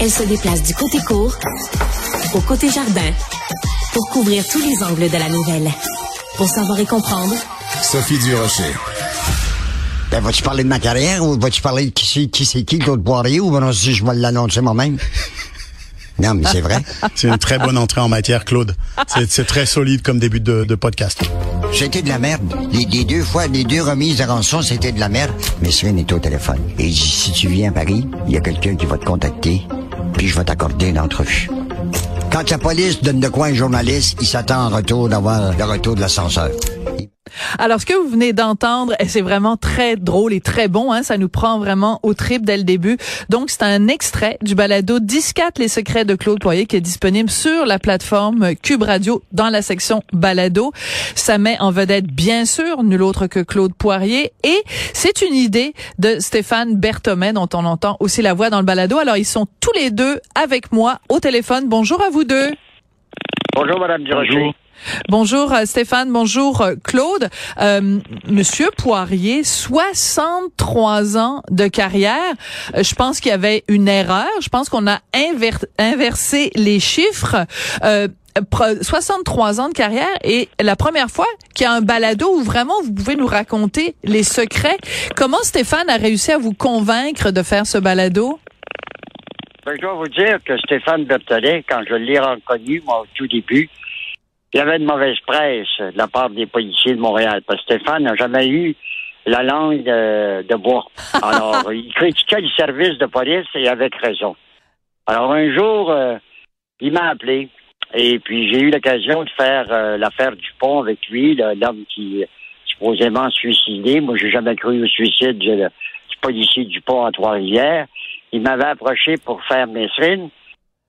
Elle se déplace du côté court au côté jardin pour couvrir tous les angles de la nouvelle. Pour savoir et comprendre, Sophie Durocher. Ben, vas-tu parler de ma carrière ou vas-tu parler de qui c'est qui, c'est qui Claude Poirier ou ben, si je vais l'annoncer moi-même? Non, mais c'est vrai. C'est une très bonne entrée en matière, Claude. C'est c'est très solide comme début de, de podcast. C'était de la merde. Les, les deux fois, les deux remises de rançon, c'était de la merde. Mais Sven est au téléphone. Et il dit, si tu viens à Paris, il y a quelqu'un qui va te contacter, puis je vais t'accorder une entrevue. Quand la police donne de quoi un journaliste, il s'attend en retour d'avoir le retour de l'ascenseur. Alors, ce que vous venez d'entendre, eh, c'est vraiment très drôle et très bon. Hein? Ça nous prend vraiment au trip dès le début. Donc, c'est un extrait du balado 10-4 Les secrets de Claude Poirier qui est disponible sur la plateforme Cube Radio dans la section balado. Ça met en vedette, bien sûr, nul autre que Claude Poirier. Et c'est une idée de Stéphane Berthomé dont on entend aussi la voix dans le balado. Alors, ils sont tous les deux avec moi au téléphone. Bonjour à vous deux. Bonjour, Madame Durocher. Bonjour euh, Stéphane, bonjour euh, Claude. Euh, Monsieur Poirier, 63 ans de carrière. Je pense qu'il y avait une erreur. Je pense qu'on a inver- inversé les chiffres. Euh, pre- 63 ans de carrière et la première fois qu'il y a un balado où vraiment vous pouvez nous raconter les secrets. Comment Stéphane a réussi à vous convaincre de faire ce balado? Ben, je dois vous dire que Stéphane Berthollet, quand je l'ai reconnu, moi, au tout début, il y avait de mauvaise presse de la part des policiers de Montréal. Parce que Stéphane n'a jamais eu la langue de, de bois. Alors, il critiquait le service de police et avec raison. Alors, un jour, euh, il m'a appelé. Et puis, j'ai eu l'occasion de faire euh, l'affaire du pont avec lui, l'homme qui euh, supposément suicidé. Moi, j'ai jamais cru au suicide du, du policier du pont à Trois-Rivières. Il m'avait approché pour faire Messrine.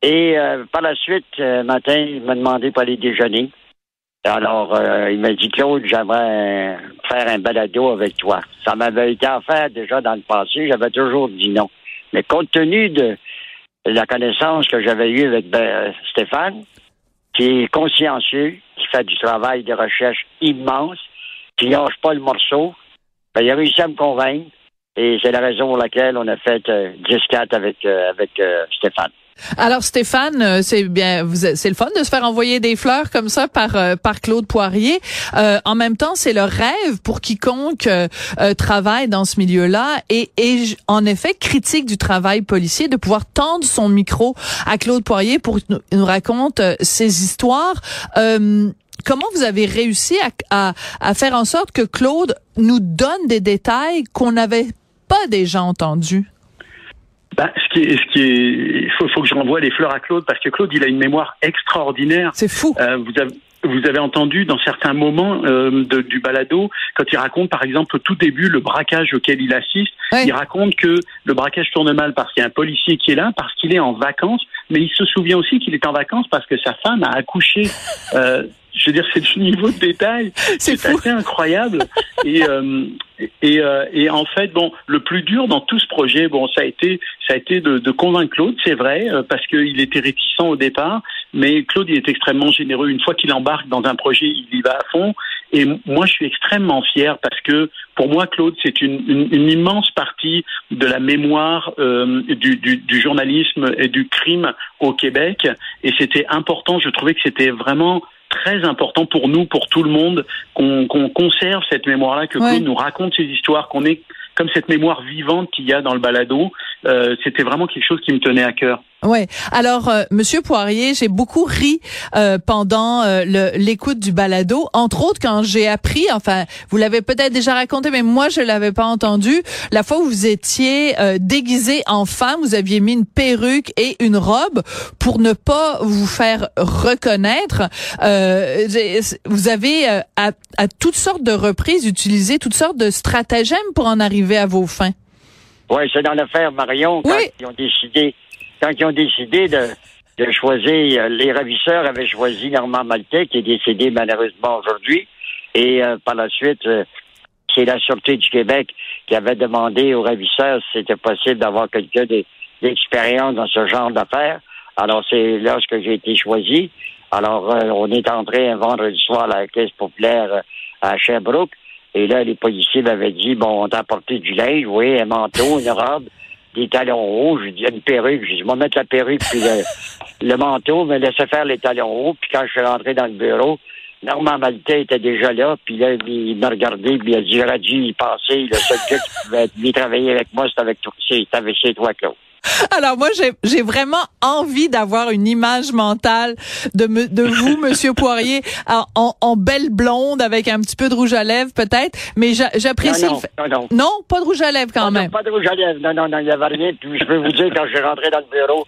Et euh, par la suite, euh, matin, il m'a demandé pour aller déjeuner. Alors, euh, il m'a dit, Claude, j'aimerais euh, faire un balado avec toi. Ça m'avait été offert déjà dans le passé, j'avais toujours dit non. Mais compte tenu de la connaissance que j'avais eue avec ben, Stéphane, qui est consciencieux, qui fait du travail de recherche immense, qui lâche pas le morceau, ben, il a réussi à me convaincre. Et c'est la raison pour laquelle on a fait euh, 10-4 avec, euh, avec euh, Stéphane. Alors Stéphane, euh, c'est bien, c'est le fun de se faire envoyer des fleurs comme ça par euh, par Claude Poirier. Euh, en même temps, c'est le rêve pour quiconque euh, euh, travaille dans ce milieu-là et, et en effet critique du travail policier de pouvoir tendre son micro à Claude Poirier pour qu'il nous, raconte ses histoires. Euh, Comment vous avez réussi à, à, à faire en sorte que Claude nous donne des détails qu'on n'avait pas déjà entendus? Ben, ce qui est, ce qui est, il faut, faut que je renvoie les fleurs à Claude parce que Claude, il a une mémoire extraordinaire. C'est fou. Euh, vous avez vous avez entendu dans certains moments euh, de- du balado, quand il raconte par exemple au tout début le braquage auquel il assiste, il raconte que le braquage tourne mal parce qu'il y a un policier qui est là, parce qu'il est en vacances, mais il se souvient aussi qu'il est en vacances parce que sa femme a accouché. Euh, je veux dire, c'est du niveau de détail, C'est assez incroyable. Et, euh, et, euh, et en fait, bon, le plus dur dans tout ce projet, bon, ça a été, ça a été de, de convaincre Claude, c'est vrai, euh, parce qu'il était réticent au départ, mais Claude, il est extrêmement généreux. Une fois qu'il embarque dans un projet, il y va à fond. Et moi, je suis extrêmement fier parce que pour moi, Claude, c'est une, une, une immense partie de la mémoire euh, du, du, du journalisme et du crime au Québec. Et c'était important. Je trouvais que c'était vraiment très important pour nous, pour tout le monde, qu'on qu'on conserve cette mémoire-là, que Ouais. Claude nous raconte ces histoires, qu'on ait comme cette mémoire vivante qu'il y a dans le balado. Euh, c'était vraiment quelque chose qui me tenait à cœur. Ouais. Alors, euh, Monsieur Poirier, j'ai beaucoup ri euh, pendant euh, l'écoute du balado, entre autres quand j'ai appris, enfin, vous l'avez peut-être déjà raconté, mais moi je l'avais pas entendu. La fois où vous étiez euh, déguisé en femme, vous aviez mis une perruque et une robe pour ne pas vous faire reconnaître. Vous avez à, à toutes sortes de reprises utilisé toutes sortes de stratagèmes pour en arriver à vos fins? Oui, c'est dans l'affaire Marion, quand Oui. ils ont décidé, quand ils ont décidé de, de choisir, euh, les ravisseurs avaient choisi Normand Maltais, qui est décédé malheureusement aujourd'hui, et euh, par la suite, euh, c'est la Sûreté du Québec qui avait demandé aux ravisseurs si c'était possible d'avoir quelqu'un de- d'expérience dans ce genre d'affaires. Alors, c'est lorsque j'ai été choisi. Alors, euh, on est entré un vendredi soir à la Caisse populaire à Sherbrooke. Et là, les policiers m'avaient dit, bon, on t'a apporté du linge, oui, un manteau, une robe. des talons hauts. J'ai dit, une perruque. J'ai dit, je vais mettre la perruque puis le, le manteau, me laisser faire les talons hauts. Puis quand je suis rentré dans le bureau, Normand Maltais était déjà là, puis là, il m'a regardé, puis il a dit, j'aurais dû y passer. Le seul gars qui pouvait venir travailler avec moi, c'était avec toi, c'était avec toi, Claude. Alors moi, j'ai- j'ai vraiment envie d'avoir une image mentale de, me- de vous, Monsieur Poirier, en, en- en belle blonde avec un petit peu de rouge à lèvres peut-être, mais j'a- j'apprécie Non, le non, fait- non, non. Non, pas de rouge à lèvres quand Ah, non, même. Pas de rouge à lèvres. Non, non, non, il n'y avait rien. Puis je peux vous dire, quand je suis rentré dans le bureau,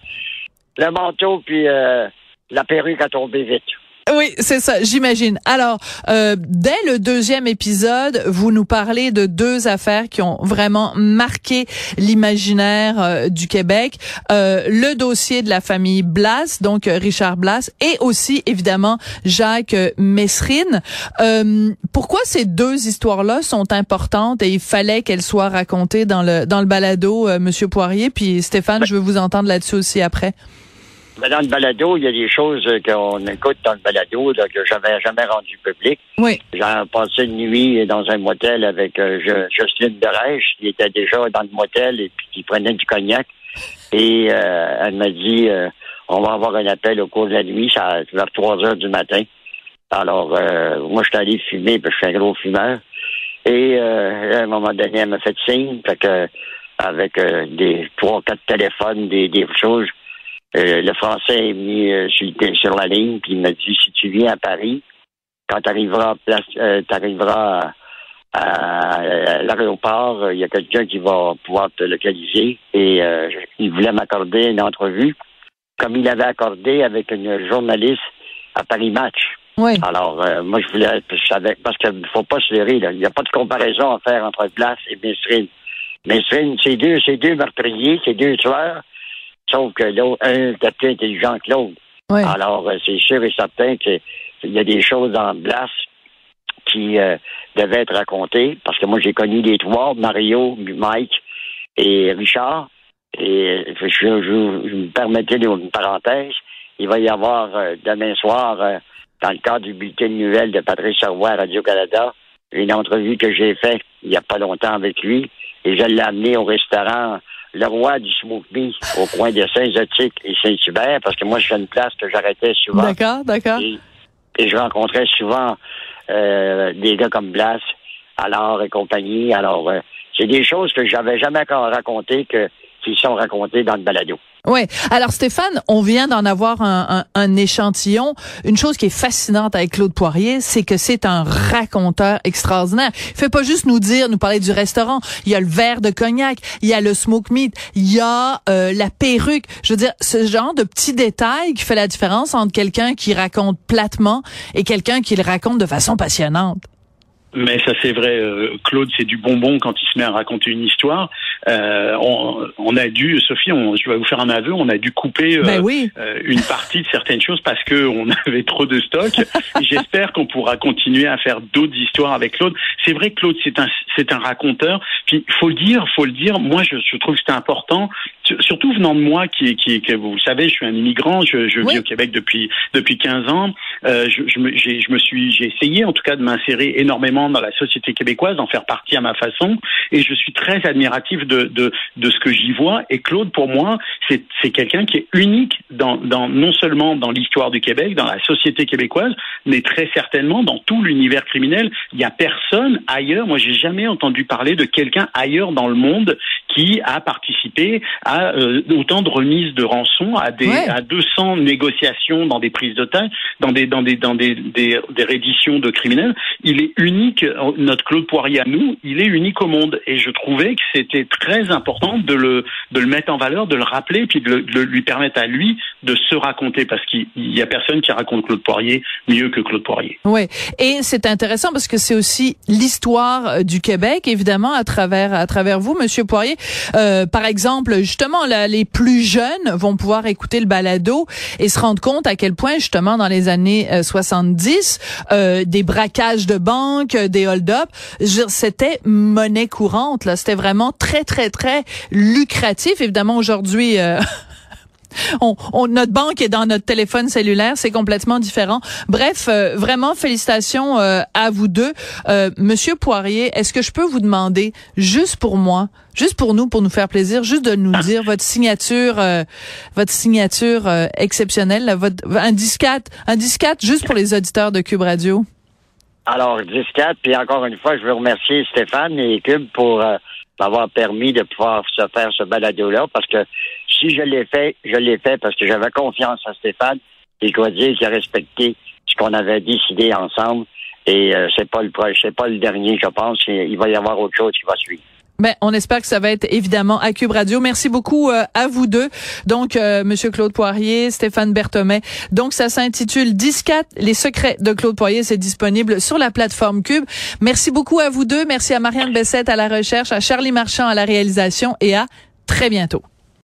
le manteau puis euh, la perruque a tombé vite. Oui, c'est ça, j'imagine. Alors, euh, dès le deuxième épisode, vous nous parlez de deux affaires qui ont vraiment marqué l'imaginaire euh, du Québec. Euh, le dossier de la famille Blas, donc euh, Richard Blas, et aussi, évidemment, Jacques euh, Messrine. Euh, pourquoi ces deux histoires-là sont importantes? Et il fallait qu'elles soient racontées dans le dans le balado, euh, Monsieur Poirier? Puis Stéphane, je veux vous entendre là-dessus aussi après. Mais dans le balado, il y a des choses qu'on écoute dans le balado là, que j'avais jamais rendu public. Oui. J'ai passé une nuit dans un motel avec euh, Jo- Jocelyne Derèche, qui était déjà dans le motel et puis qui prenait du cognac. Et euh, elle m'a dit euh, on va avoir un appel au cours de la nuit, ça vers 3 heures du matin. Alors, euh, moi, je suis allé fumer, parce que je suis un gros fumeur. Et euh, à un moment donné, elle m'a fait signe, fait que avec euh, des trois, quatre téléphones, des, des choses. Euh, le français est mis euh, sur, la ligne, puis il m'a dit si tu viens à Paris, quand tu arriveras, à, à, à l'aéroport, euh, il y a quelqu'un qui va pouvoir te localiser. Et euh, il voulait m'accorder une entrevue, comme il avait accordé avec une journaliste à Paris Match. Oui. Alors, euh, moi, je voulais, je savais, parce qu'il ne faut pas se leurrer. Il n'y a pas de comparaison à faire entre Blas et Mesrine. Mesrine, c'est deux, c'est deux meurtriers, c'est deux tueurs, sauf que l'autre, un était plus intelligent que l'autre. Alors, euh, c'est sûr et certain qu'il y a des choses dans Blas qui euh, devaient être racontées, parce que moi, j'ai connu les trois, Mario, Mike et Richard. Et euh, je, je, je me permettais une parenthèse. Il va y avoir euh, demain soir, euh, dans le cadre du bulletin de nouvelles de Patrice Servois à Radio-Canada, une entrevue que j'ai faite il n'y a pas longtemps avec lui. Et je l'ai amené au restaurant Le Roi du Smoke Me au coin de Saint-Zotique et Saint-Hubert, parce que moi, je fais une place que j'arrêtais souvent. D'accord, d'accord. Et, et je rencontrais souvent euh, des gars comme Blas, alors et compagnie. Alors, euh, c'est des choses que j'avais jamais encore racontées que dans le. Ouais. Alors Stéphane, on vient d'en avoir un, un, un, échantillon. Une chose qui est fascinante avec Claude Poirier, c'est que c'est un raconteur extraordinaire. Il fait pas juste nous dire, nous parler du restaurant. Il y a le verre de cognac, il y a le smoke meat, il y a euh, la perruque. Je veux dire, ce genre de petits détails qui fait la différence entre quelqu'un qui raconte platement et quelqu'un qui le raconte de façon passionnante. Mais ça c'est vrai, euh, Claude, c'est du bonbon quand il se met à raconter une histoire. Euh, on, on, a dû, Sophie, on, je vais vous faire un aveu, on a dû couper euh, ben oui. une partie de certaines choses parce que on avait trop de stock. J'espère qu'on pourra continuer à faire d'autres histoires avec Claude. C'est vrai Claude, c'est un, c'est un raconteur. Puis faut le dire, faut le dire. Moi, je, je trouve que c'est important, surtout venant de moi, qui, qui, que vous le savez, je suis un immigrant, je, je oui. vis au Québec depuis depuis 15 ans. Euh, je, je, me, je me suis, j'ai essayé en tout cas de m'insérer énormément dans la société québécoise, d'en faire partie à ma façon, et je suis très admiratif de, de, de ce que j'y vois. Et Claude, pour moi, c'est, c'est quelqu'un qui est unique dans, dans non seulement dans l'histoire du Québec, dans la société québécoise, mais très certainement dans tout l'univers criminel. Il n'y a personne ailleurs. Moi, j'ai jamais entendu parler de quelqu'un ailleurs dans le monde qui a participé à euh, autant de remises de rançon, à des ouais. à 200 négociations dans des prises d'otages, dans des dans des dans des, des, des redditions de criminels. Il est unique notre Claude Poirier à nous, il est unique au monde. Et je trouvais que c'était très important de le, de le mettre en valeur, de le rappeler, puis de, le, de lui permettre à lui de se raconter, parce qu'il y a personne qui raconte Claude Poirier mieux que Claude Poirier. Oui, et c'est intéressant parce que c'est aussi l'histoire du Québec, évidemment, à travers à travers vous, Monsieur Poirier. Euh, par exemple, justement, là, les plus jeunes vont pouvoir écouter le balado et se rendre compte à quel point, justement, dans les années euh, 70, euh, des braquages de banques, des hold-up, c'était monnaie courante. Là, c'était vraiment très, très, très lucratif. Évidemment, aujourd'hui. Euh, on, on, notre banque est dans notre téléphone cellulaire, c'est complètement différent. Bref, euh, vraiment félicitations euh, à vous deux. Euh, Monsieur Poirier, est-ce que je peux vous demander, juste pour moi, juste pour nous, pour nous faire plaisir, juste de nous dire votre signature, votre signature exceptionnelle, votre, un disquette, un disquette juste pour les auditeurs de Cube Radio? Alors, disquette, puis encore une fois, je veux remercier Stéphane et Cube pour m'avoir permis de pouvoir se faire ce balado-là, parce que si je l'ai fait, je l'ai fait parce que j'avais confiance en Stéphane et dois dire qu'il a respecté ce qu'on avait décidé ensemble. Et euh, c'est pas le c'est pas le dernier, je pense. Il va y avoir autre chose qui va suivre. Ben, on espère que ça va être évidemment à Cube Radio. Merci beaucoup euh, à vous deux. Donc, euh, Monsieur Claude Poirier, Stéphane Berthomet. Donc, ça s'intitule Discat, les secrets de Claude Poirier. C'est disponible sur la plateforme Cube. Merci beaucoup à vous deux. Merci à Marianne Bessette à la recherche, à Charlie Marchand à la réalisation et à très bientôt.